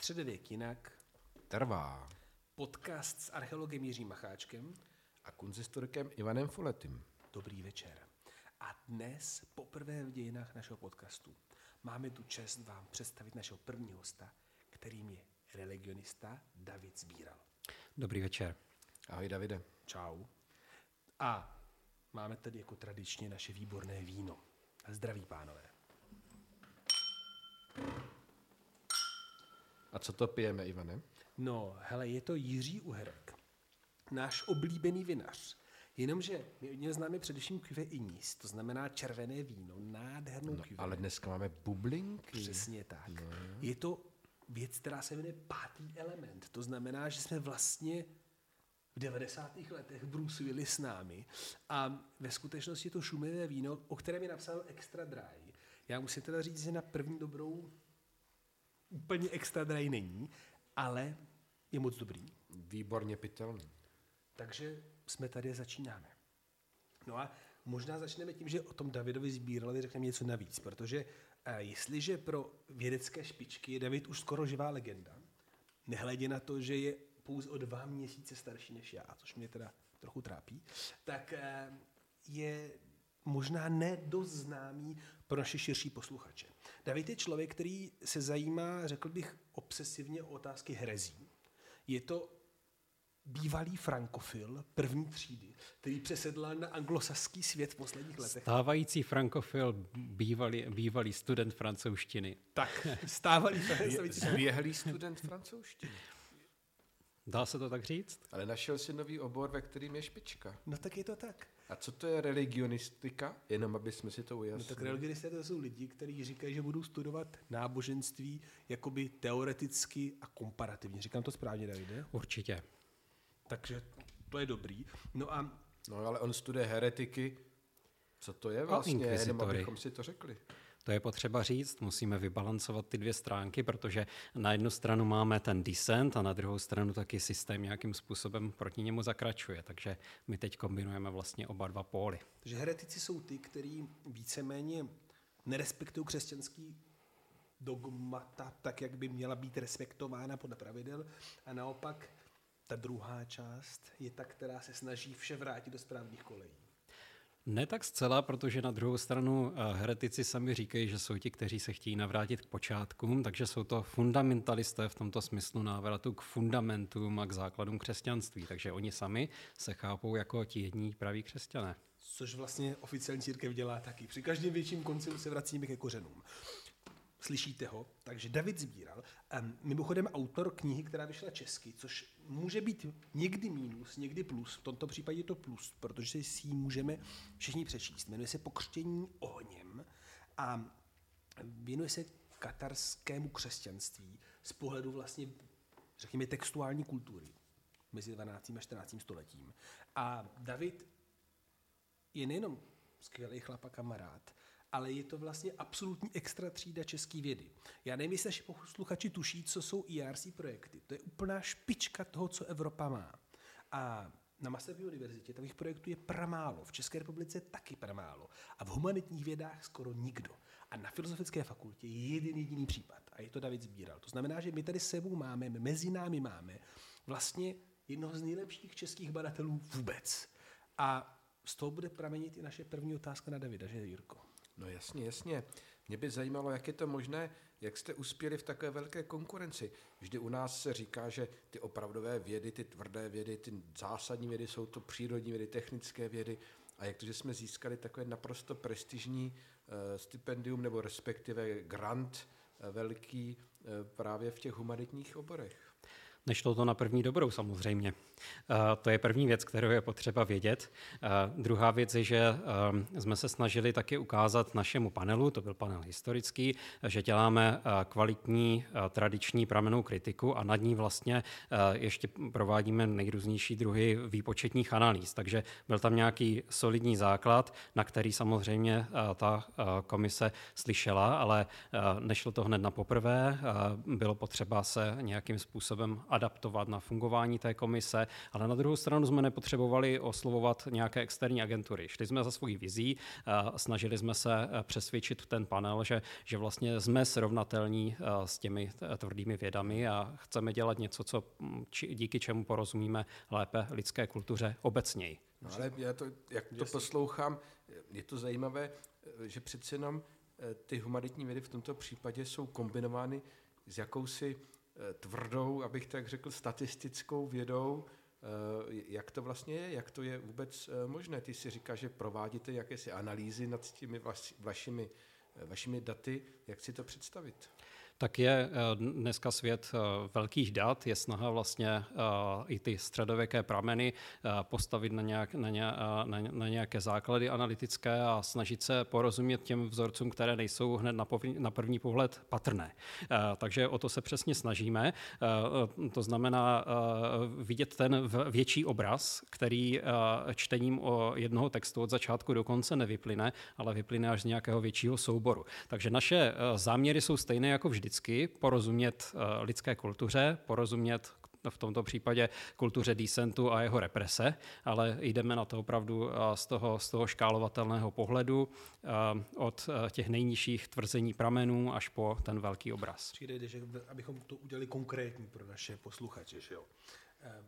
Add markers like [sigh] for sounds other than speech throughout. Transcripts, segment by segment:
Středověk jinak. Trvá. Podcast s archeologem Jiřím Macháčkem. A kunzistorikem Ivanem Fuletým. Dobrý večer. A dnes, poprvé v dějinách našeho podcastu, máme tu čest vám představit našeho prvního hosta, kterým je religionista David Zbíral. Dobrý večer. Ahoj Davide. Čau. A máme tady jako tradičně naše výborné víno. Zdraví pánové. A co to pijeme, Ivane? No, hele, je to Jiří Uherek, náš oblíbený vinař. Jenomže my od něj známe především Cuvée Ignis, to znamená červené víno, nádhernou No, ale dneska máme bublinky. Přesně tak. No. Je to věc, která se jmenuje pátý element. To znamená, že jsme vlastně v 90. letech brusili s námi a ve skutečnosti je to šumivé víno, o kterém je napsáno extra dry. Já musím teda říct, že na první dobrou úplně extra dry není, ale je moc dobrý. Výborně pitelný. Takže jsme tady a začínáme. No a možná začneme tím, že o tom Davidovi Sbíralovi řekneme něco navíc, protože eh, jestliže pro vědecké špičky je David už skoro živá legenda, nehledě na to, že je pouze o dva měsíce starší než já, což mě teda trochu trápí, tak eh, je možná nedost známý pro naše širší posluchače. David je člověk, který se zajímá, řekl bych, obsesivně o otázky herezí. Je to bývalý frankofil první třídy, který přesedlal na anglosaský svět v posledních letech. Stávající frankofil, bývalý, bývalý student francouzštiny. Tak, stávalý francouzský Zběhlý student francouzštiny. Dá se to tak říct? Ale našel si nový obor, ve kterým je špička. No tak je to tak. A co to je religionistika? Jenom aby jsme si to No ujasnili. tak religionisté to jsou lidi, kteří říkají, že budou studovat náboženství jakoby teoreticky a komparativně. Říkám to správně, Davide? Určitě. Takže to je dobrý. No a No ale on studuje heretiky. Co to je vlastně? Jenom abychom si to řekli. To je potřeba říct, musíme vybalancovat ty dvě stránky, protože na jednu stranu máme ten dissent a na druhou stranu taky systém nějakým způsobem proti němu zakračuje. Takže my teď kombinujeme vlastně oba dva póly. Takže heretici jsou ty, kteří víceméně nerespektují křesťanský dogmata tak, jak by měla být respektována podle pravidel. A naopak ta druhá část je ta, která se snaží vše vrátit do správných kolejí. Ne tak zcela, protože na druhou stranu eh, heretici sami říkají, že jsou ti, kteří se chtějí navrátit k počátkům, takže jsou to fundamentalisté v tomto smyslu návratu k fundamentům a k základům křesťanství. Takže oni sami se chápou jako ti jední praví křesťané. Což vlastně oficiální církev dělá taky. Při každém větším koncilu se vracíme ke kořenům. Slyšíte ho? Takže David Sbíral, mimochodem autor knihy, která vyšla česky, což může být někdy mínus, někdy plus, v tomto případě je to plus, protože si ji můžeme všichni přečíst. Jmenuje se Pokřtění ohněm a věnuje se katarskému křesťanství z pohledu vlastně, řekněme, textuální kultury mezi 12. a 14. stoletím. A David je nejenom skvělý chlap a kamarád, ale je to vlastně absolutní extra třída české vědy. Já nevím, jestli naši posluchači tuší, co jsou ERC projekty. To je úplná špička toho, co Evropa má. A na Masarykově univerzitě takových projektů je pramálo, v České republice taky pramálo a v humanitních vědách skoro nikdo. A na Filozofické fakultě je jeden jediný případ a je to David Sbíral. To znamená, že my tady sebou máme, mezi námi máme vlastně jednoho z nejlepších českých badatelů vůbec. A z toho bude pramenit i naše první otázka na Davida, že Jirko? No jasně, jasně. Mě by zajímalo, jak je to možné, jak jste uspěli v takové velké konkurenci. Vždy u nás se říká, že ty opravdové vědy, ty tvrdé vědy, ty zásadní vědy jsou to přírodní vědy, technické vědy. A jak to, že jsme získali takové naprosto prestižní eh, stipendium nebo respektive grant eh, velký eh, právě v těch humanitních oborech. Nešlo to na první dobrou samozřejmě. Uh, to je první věc, kterou je potřeba vědět. Uh, druhá věc je, že uh, jsme se snažili taky ukázat našemu panelu, to byl panel historický, že děláme kvalitní tradiční pramenou kritiku a nad ní vlastně ještě provádíme nejrůznější druhy výpočetních analýz. Takže byl tam nějaký solidní základ, na který samozřejmě ta komise slyšela, ale nešlo to hned na poprvé. Bylo potřeba se nějakým způsobem adaptovat na fungování té komise, ale na druhou stranu jsme nepotřebovali oslovovat nějaké externí agentury. Šli jsme za svojí vizí, snažili jsme se přesvědčit ten panel, že, že vlastně jsme srovnatelní s těmi tvrdými vědami a chceme dělat něco, co, či, díky čemu porozumíme lépe lidské kultuře obecněji. No ale já to, jak to poslouchám, je to zajímavé, že přece jenom eh, ty humanitní vědy v tomto případě jsou kombinovány s jakousi eh, tvrdou, abych tak řekl, statistickou vědou, eh, jak to vlastně je, jak to je vůbec možné. Ty si říkáš, že provádíte jakési analýzy nad těmi vašimi, vašimi daty, jak si to představit? Tak je eh, dneska svět eh, velkých dat, je snaha vlastně eh, i ty středověké prameny postavit na, nějak, na, ně, na, na nějaké základy analytické a snažit se porozumět těm vzorcům, které nejsou hned na, na první pohled patrné. Takže o to se přesně snažíme. To znamená vidět ten větší obraz, který čtením o jednoho textu od začátku do konce nevyplyne, ale vyplyne až z nějakého většího souboru. Takže naše záměry jsou stejné jako vždy vždycky porozumět eh, lidské kultuře, porozumět v tomto případě kultuře decentu a jeho represe, ale jdeme na to opravdu eh, z toho, z toho škálovatelného pohledu eh, od těch nejnižších tvrzení pramenů až po ten velký obraz. Přijde, že abychom to udělali konkrétní pro naše posluchače. Že jo?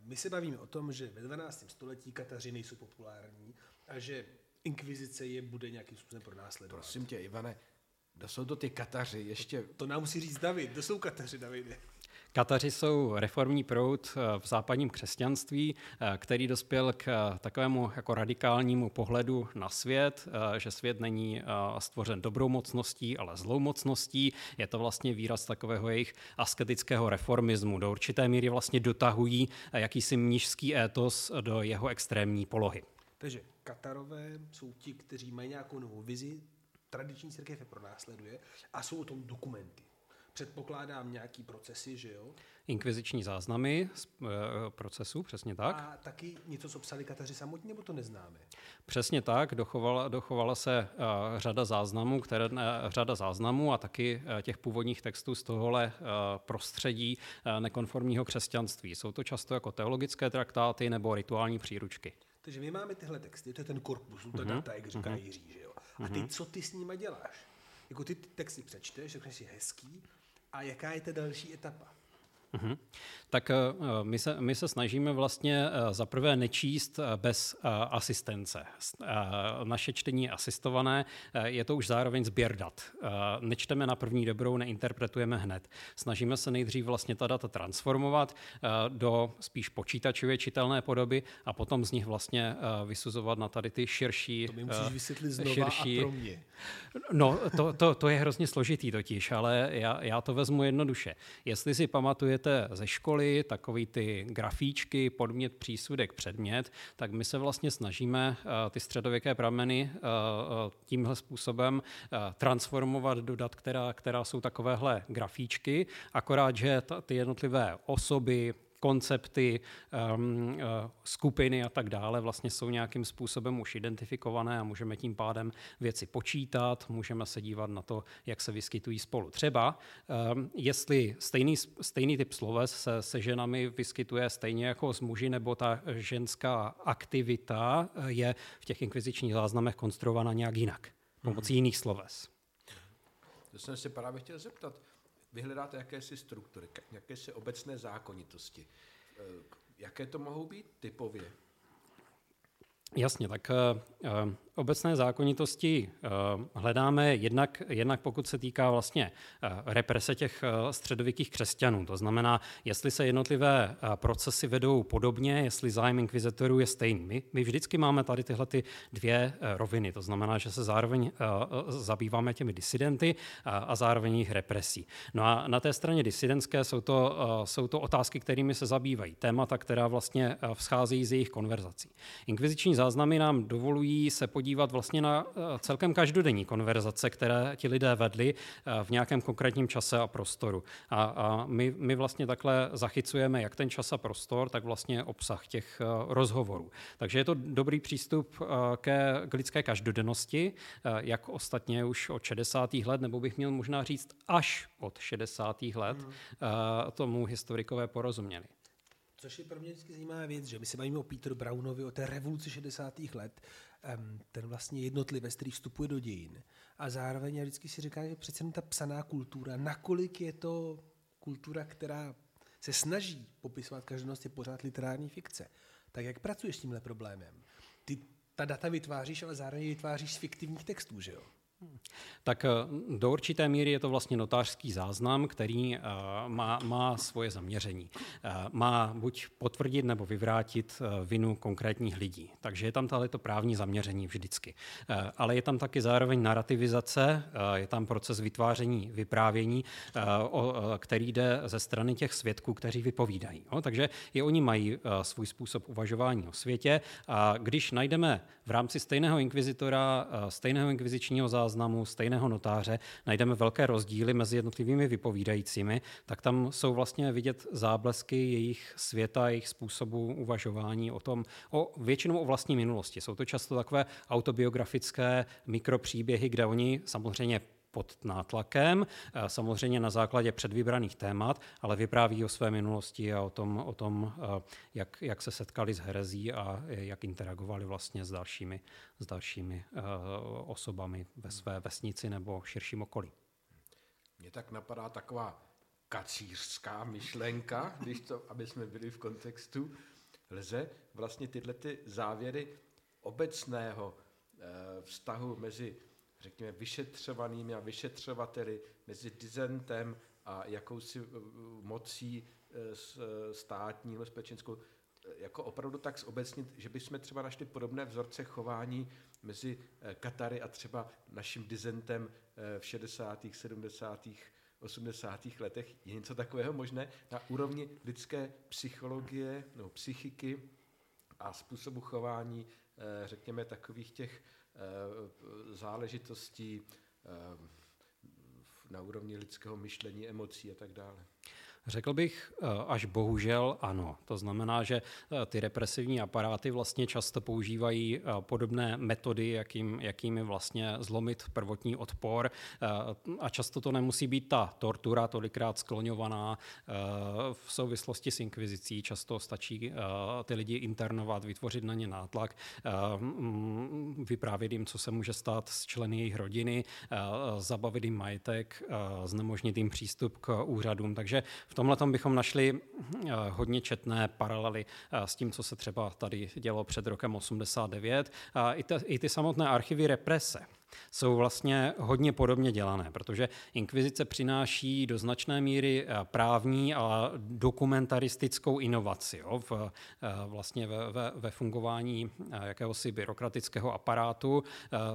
My se bavíme o tom, že ve 12. století Katařiny nejsou populární a že inkvizice je bude nějakým způsobem pronásledovat. Prosím tě, Ivane, kdo jsou to ty Kataři? Ještě... To, to nám musí říct David. Kdo jsou Kataři, Davide? Kataři jsou reformní proud eh, v západním křesťanství, eh, který dospěl k eh, takovému jako radikálnímu pohledu na svět, že svět není stvořen dobrou mocností, ale zlou mocností. Je to vlastně výraz takového jejich asketického reformismu. Do určité míry vlastně dotahují jakýsi mnižský étos do jeho extrémní polohy. Takže Katarové jsou ti, kteří mají nějakou novou vizi, tradiční církev je pronásleduje a jsou o tom dokumenty. Předpokládám nějaký procesy, že jo? Inkviziční záznamy z e, procesu, přesně tak. A taky něco, co psali Kataři samotně, nebo to neznáme? Přesně tak, dochovala, dochovala se e, řada záznamů, které, e, řada záznamů a taky e, těch původních textů z tohohle e, prostředí e, nekonformního křesťanství. Jsou to často jako teologické traktáty nebo rituální příručky. Takže my máme tyhle texty, to je ten korpus, to mm-hmm. data, jak říká mm-hmm. Jiří, že jo? A ty, mhm. co ty s nimi děláš? Jako ty texty přečteš, řekneš si hezký, a jaká je ta další etapa? Mm-hmm. Tak uh, my, se, my se snažíme vlastně uh, zaprvé nečíst uh, bez asistence. Naše čtení je asistované, je to už zároveň sběr dat. Nečteme na první dobrou, neinterpretujeme hned. Snažíme se nejdřív vlastně ta data transformovat do spíš počítačově čitelné podoby a potom z nich vlastně vysuzovat na tady ty širší... To mi musíš vysvětlit znova širší... a pro mě. No, to, to, to je hrozně složitý totiž, ale já, já to vezmu jednoduše. Jestli si pamatujete ze školy, takový ty grafíčky, podmět, přísudek, předmět, tak my se vlastně snažíme uh, ty středověké prameny uh, tímhle způsobem transformovat do dat, která, která jsou takovéhle grafíčky, akorát, že ty jednotlivé osoby, koncepty, um, uh, skupiny a tak dále vlastně jsou nějakým způsobem už identifikované a můžeme tím pádem věci počítat, můžeme se dívat na to, jak se vyskytují spolu. Třeba, um, jestli stejný, stejný typ sloves se, se ženami vyskytuje stejně jako s muži, nebo ta ženská aktivita je v těch inkvizičních záznamech konstruována nějak jinak, pomocí jiných sloves. To jsem se právě chtěl zeptat vy hledáte jakési struktury, jakési obecné zákonitosti. Eh, jaké to mohou být typově? Jasně, tak uh, obecné zákonitosti uh, hledáme jednak, jednak pokud se týká vlastně uh, represe těch uh, středověkých křesťanů. To znamená, jestli se jednotlivé procesy vedou podobně, jestli zájem inkvizitorů je stejný. My, my vždycky máme tady tyhle ty dvě roviny. To znamená, že se zároveň zabýváme těmi disidenty a zároveň jejich represí. No a na té straně disidentské jsou to, jsou to otázky, kterými se zabývají. Témata, která vlastně vzcházejí z jejich konverzací. Inkviziční záznamy nám dovolují se podívat vlastně na celkem každodenní konverzace, které ti lidé vedli v nějakém konkrétním čase a prostoru. A, a my, my vlastně takhle zachycujeme jak ten čas a prostor, tak vlastně obsah těch rozhovorů. Takže je to dobrý přístup ke, k lidské každodennosti, jak ostatně už od 60. let, nebo bych měl možná říct až od 60. let, hmm. tomu historikové porozuměli. Což je pro mě vždycky zajímavá věc, že my se bavíme o Peter Brownovi, o té revoluci 60. let, ten vlastně jednotlivec, který vstupuje do dějin. A zároveň já vždycky si říkám, že přece ta psaná kultura, nakolik je to kultura, která se snaží popisovat každodennost, je pořád literární fikce. Tak jak pracuješ s tímhle problémem? Ty ta data vytváříš, ale zároveň vytváříš z fiktivních textů, že jo? Tak eh, do určité míry je to vlastně notářský záznam, který eh, má, má svoje zaměření. Eh, má buď potvrdit nebo vyvrátit vinu konkrétních lidí. Takže je tam tady to právní zaměření vždycky. Ale je tam taky zároveň narrativizace, je tam proces vytváření, vyprávění, který jde ze strany těch svědků, kteří vypovídají. Takže i oni mají svůj způsob uvažování o světě. A když najdeme v rámci stejného inkvizitora, stejného inkvizičního záznamu, záznamu stejného notáře najdeme velké rozdíly mezi jednotlivými vypovídajícími, tak tam jsou vlastně vidět záblesky jejich světa, jejich způsobu uvažování o tom, o většinou o vlastní minulosti. Jsou to často takové autobiografické mikropříběhy, kde oni samozřejmě pod nátlakem, eh, samozřejmě na základě předvybraných témat, ale vypráví o své minulosti a o tom, o tom eh, jak, jak se setkali s herezí a jak interagovali vlastně s dalšími, s dalšími eh, osobami ve své vesnici nebo širším okolí. Mně tak napadá taková kacířská myšlenka, [laughs] když to, aby jsme byli v kontextu, lze vlastně tyhle ty závěry obecného vztahu mezi řekněme, vyšetřovanými a vyšetřovateli, mezi dizentem a jakousi eh, mocí eh, eh, státní, společenskou, jako opravdu tak zobecnit, že bychom třeba našli podobné vzorce chování mezi Katary a třeba naším dizentem v 60., 70., 80. letech. Je něco takového možné na úrovni lidské psychologie nebo psychiky a způsobu chování, řekněme, takových těch záležitostí eh, na úrovni lidského myšlení, emocí a tak dále. Řekl bych eh, až bohužel ano. To znamená, že eh, ty represivní aparáty vlastně často používají eh, podobné metody, jakým, jakými vlastně zlomit prvotní odpor a často to nemusí být ta tortura tolikrát skloňovaná v souvislosti s inkvizicí. Často stačí ty lidi internovat, vytvořit na ně nátlak, mm, vyprávět jim, co se může stát s členy jejich rodiny, zabavit jim majetek, znemožnit jim přístup k úřadům. Takže v tomhle tom bychom našli eh, hodně četné paralely eh, s tím, co se třeba tady dělo před rokem 89. A i, i ty samotné archivy represe jsou vlastně hodně podobně dělané, protože inkvizice přináší do značné míry eh, právní a dokumentaristickou inovaci jo, v, eh, vlastně ve, ve, ve fungování eh, jakéhosi byrokratického aparátu.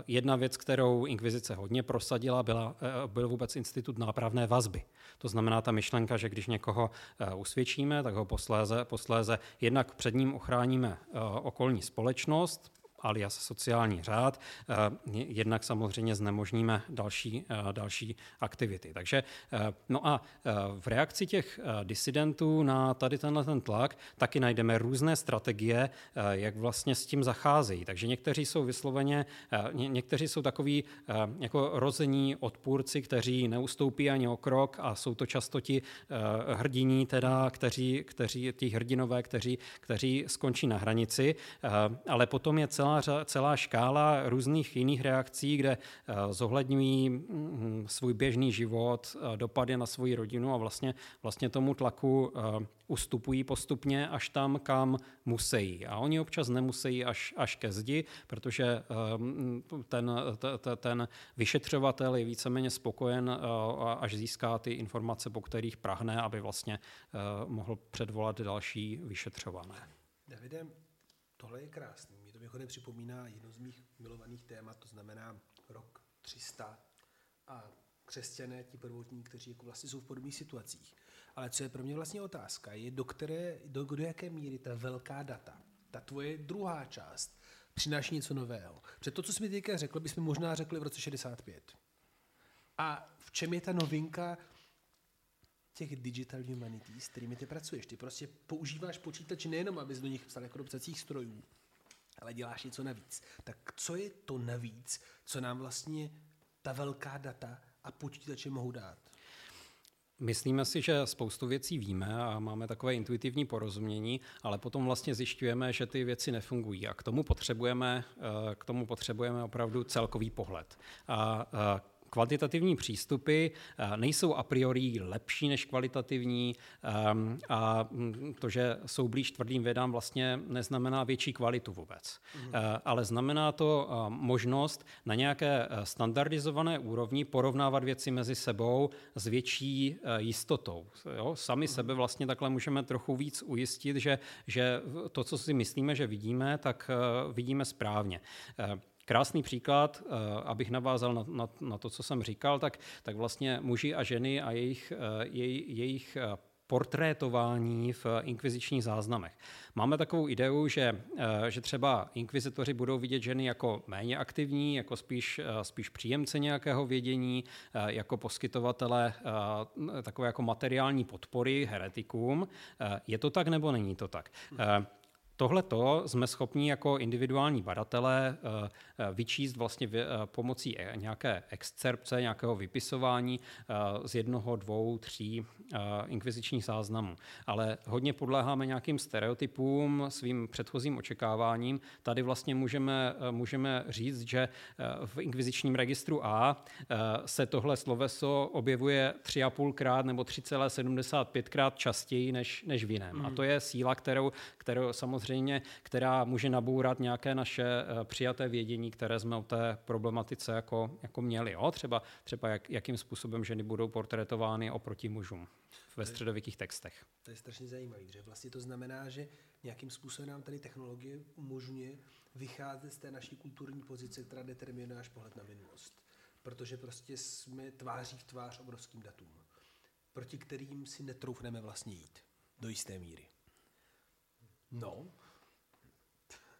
Jedna věc, kterou inkvizice hodně prosadila, byla, byl vůbec institut nápravné vazby. To znamená ta myšlenka, že když někoho usvědčíme, tak ho posléze, posléze jednak před ním ochráníme okolní společnost, alias sociální řád. Eh, jednak samozřejmě znemožníme další, eh, další aktivity. Takže eh, no a v reakci těch disidentů na tady tenhle ten tlak taky najdeme různé strategie, jak vlastně s tím zacházejí. Takže někteří jsou vysloveně, někteří jsou takový jako rození odpůrci, kteří neustoupí ani o krok a jsou to často ti hrdiní, teda, kteří, kteří, ti hrdinové, kteří, kteří skončí na hranici, ale potom je celá celá, škála různých jiných reakcí, kde eh, zohledňují mm, svůj běžný život, eh, dopady na svoji rodinu a vlastně, vlastně tomu tlaku eh, ustupují postupně až tam, kam musí. A oni občas nemusí až, až ke zdi, protože ten, ten vyšetřovatel je víceméně spokojen, až získá ty informace, po kterých prahne, aby vlastně mohl předvolat další vyšetřované. Davide, tohle je krásný mimochodem připomíná jedno z mých milovaných témat, to znamená rok 300 a křesťané, ti prvotní, kteří jako vlastně jsou v podobných situacích. Ale co je pro mě vlastně otázka, je do, které, do, do jaké míry ta velká data, ta tvoje druhá část, přináší něco nového. Protože to, co jsi mi teďka řekl, bychom možná řekli v roce 65. A v čem je ta novinka těch digital humanities, s kterými ty pracuješ? Ty prostě používáš počítač nejenom, abys do nich psal jako do psacích strojů, ale děláš něco navíc. Tak co je to navíc, co nám vlastně ta velká data a počítače mohou dát? Myslíme si, že spoustu věcí víme a máme takové intuitivní porozumění, ale potom vlastně zjišťujeme, že ty věci nefungují a k tomu potřebujeme, eh, k tomu potřebujeme opravdu celkový pohled. A eh, kvantitativní přístupy eh, nejsou a priori lepší než kvalitativní ehm, a mm, to, že jsou blíž tvrdým vědám, vlastně neznamená větší kvalitu vůbec. Mhm. Ale znamená to možnost na nějaké standardizované úrovni porovnávat věci mezi sebou s větší jistotou. Jo? Sami sebe mhm. vlastně takhle můžeme trochu víc ujistit, že, že to, co si myslíme, že vidíme, tak vidíme správně. Krásný příklad, eh, abych navázal na, na, na to, co jsem říkal, tak, tak vlastně muži a ženy a jejich, eh, jej, jejich eh, portrétování v inkvizičních záznamech. Máme takovou ideu, že, že třeba inkvizitoři budou vidět ženy jako méně aktivní, jako spíš, spíš příjemce nějakého vědění, jako poskytovatele takové jako materiální podpory heretikům. Je to tak nebo není to tak? Tohle to jsme schopni jako individuální badatelé eh, eh, vyčíst vlastně eh, pomocí nějaké excerpce, nějakého vypisování z jednoho, dvou, tří inkvizičních záznamů. Ale hodně podléháme nějakým stereotypům, svým předchozím očekáváním. Tady vlastně můžeme, můžeme říct, že v inkvizičním registru A se tohle sloveso objevuje tři a půlkrát nebo 3,75 krát častěji než, než v jiném. A to je síla, kterou, kterou samozřejmě samozřejmě, která může nabourat nějaké naše eh, přijaté vědění, které jsme o té problematice jako, jako měli. Jo? Třeba, třeba jak, jakým způsobem ženy budou portrétovány oproti mužům ve středověkých textech. To je strašně zajímavé, že vlastně to znamená, že nějakým způsobem nám tady technologie umožňuje vycházet z té naší kulturní pozice, která determinuje náš pohled na minulost. Protože prostě jsme tváří v tvář obrovským datům, proti kterým si netroufneme vlastně jít do jisté míry. No.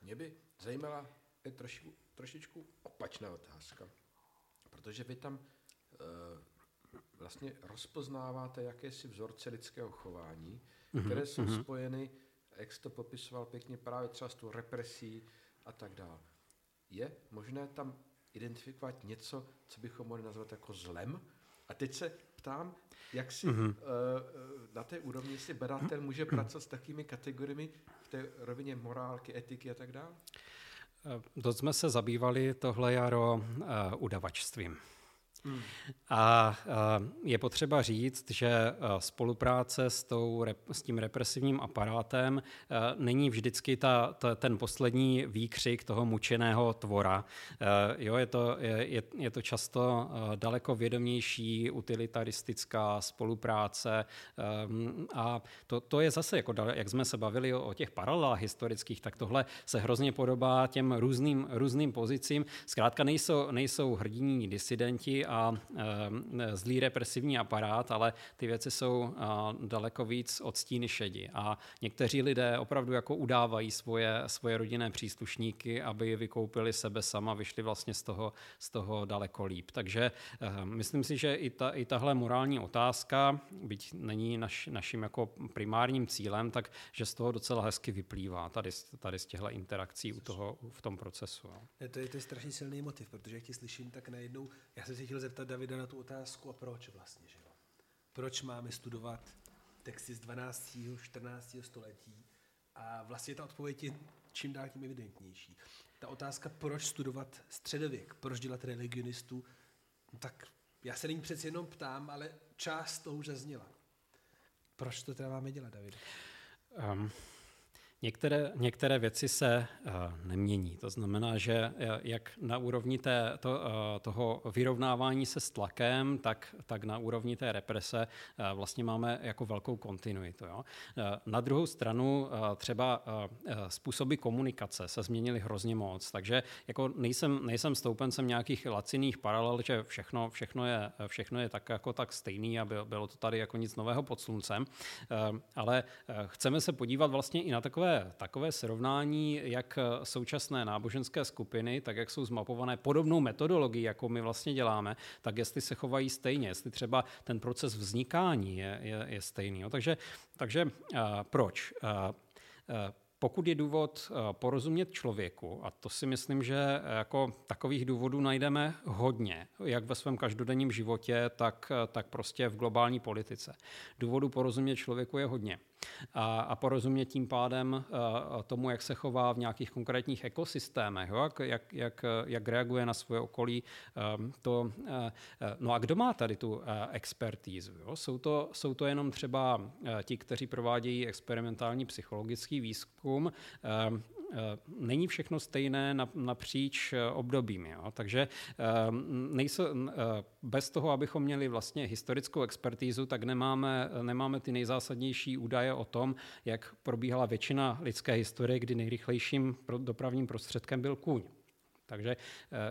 Mě by zajímala je troši, trošičku opačná otázka. Protože vy tam e, vlastně rozpoznáváte jakési vzorce lidského chování, mm-hmm. které jsou mm-hmm. spojeny, jak to popisoval pěkně, právě třeba s tou represí a tak dále. Je možné tam identifikovat něco, co bychom mohli nazvat jako zlem? A teď se ptám, jak si mm-hmm. uh, na té úrovni si badatel může pracovat s takovými kategoriemi v té rovině morálky, etiky a tak dále? To jsme se zabývali tohle jaro uh, udavačstvím. A je potřeba říct, že spolupráce s, tou, s tím represivním aparátem není vždycky ta, ta, ten poslední výkřik toho mučeného tvora. Jo, je, to, je, je to často daleko vědomější utilitaristická spolupráce a to, to je zase, jako, jak jsme se bavili o, o těch paralelách historických, tak tohle se hrozně podobá těm různým, různým pozicím. Zkrátka nejsou, nejsou hrdiní disidenti a e, zlý represivní aparát, ale ty věci jsou daleko víc od stíny šedi. A někteří lidé opravdu jako udávají svoje, svoje rodinné příslušníky, aby vykoupili sebe sama, vyšli vlastně z toho, z toho daleko líp. Takže e, myslím si, že i, ta, i tahle morální otázka, byť není naš, naším jako primárním cílem, tak že z toho docela hezky vyplývá tady, tady z těchto interakcí u toho, v tom procesu. Je to, je to strašně silný motiv, protože jak ti slyším, tak najednou, já jsem chtěl zeptat Davida na tu otázku, a proč vlastně, že jo? Proč máme studovat texty z 12. 14. století? A vlastně ta odpověď je čím dál tím evidentnější. Ta otázka, proč studovat středověk, proč dělat religionistu, no tak já se nyní přeci jenom ptám, ale část toho už zazněla. Proč to teda máme dělat, David? Um, Některé, některé věci se uh, nemění. To znamená, že uh, jak na úrovni té, to, uh, toho vyrovnávání se s tlakem, tak, tak na úrovni té represe uh, vlastně máme jako velkou kontinuitu. Jo? Na druhou stranu třeba způsoby komunikace se změnily hrozně moc, takže jako nejsem, nejsem stoupencem nějakých laciných paralel, že všechno, všechno, je, všechno je tak jako tak stejný a bylo, to tady jako nic nového pod sluncem, ale chceme se podívat vlastně i na takové takové, srovnání, jak současné náboženské skupiny, tak jak jsou zmapované podobnou metodologií, jako my vlastně děláme, tak jestli se chovají stejně, jestli třeba ten proces vznikání je, je, je stejný. Jo. Takže, takže uh, proč? Uh, uh, pokud je důvod porozumět člověku, a to si myslím, že jako takových důvodů najdeme hodně, jak ve svém každodenním životě, tak, tak prostě v globální politice. Důvodů porozumět člověku je hodně a, a porozumět tím pádem uh, tomu, jak se chová v nějakých konkrétních ekosystémech, jo? Jak, jak, jak, reaguje na svoje okolí. Um, to, uh, no a kdo má tady tu expertízu? Jo? Jsou, to, jsou to jenom třeba ti, kteří provádějí experimentální psychologický výzkum, uh, Eh, není všechno stejné napříč eh, obdobím. Jo? Takže eh, nejsou, bez toho, abychom měli vlastně historickou expertízu, tak nemáme, nemáme ty nejzásadnější údaje o tom, jak probíhala většina lidské historie, kdy nejrychlejším dopravním prostředkem byl kůň. Takže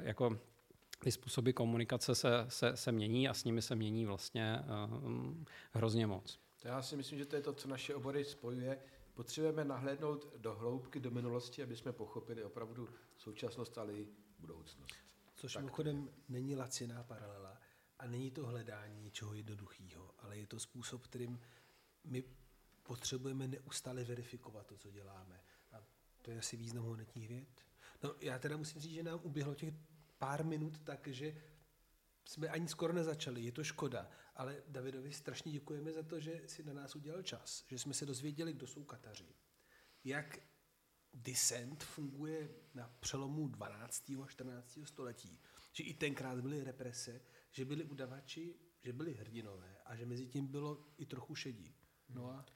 jako ty způsoby komunikace se, se, se mění a s nimi se mění vlastně hrozně moc. Já si myslím, že to je to, co naše obory spojuje. Potřebujeme nahlédnout do hloubky, do minulosti, aby jsme pochopili opravdu současnost, ale i budoucnost. Což mimochodem není laciná paralela a není to hledání něčeho jednoduchého, ale je to způsob, kterým my potřebujeme neustále verifikovat to, co děláme. A to je asi význam honetních věd. No, já teda musím říct, že nám uběhlo těch pár minut tak, že jsme ani skoro nezačali, je to škoda, ale Davidovi strašně děkujeme za to, že si na nás udělal čas, že jsme se dozvěděli, kdo jsou Kataři, jak Descent funguje na přelomu 12. a 14. století, že i tenkrát byly represe, že byli udavači, že byli hrdinové a že mezi tím bylo i trochu šedí. No a...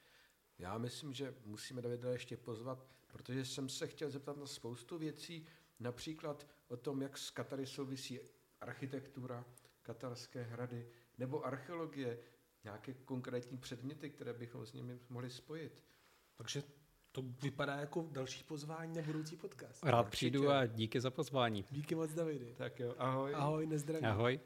Já myslím, že musíme Davida ještě pozvat, protože jsem se chtěl zeptat na spoustu věcí, například o tom, jak s Katary souvisí architektura, katarské hrady nebo archeologie, nějaké konkrétní předměty, které bychom s nimi mohli spojit. Takže to vypadá jako další pozvání na budoucí podcast. Rád Určitě. přijdu a díky za pozvání. Díky moc, Davide. Tak jo, ahoj. Ahoj, nezdravím. Ahoj.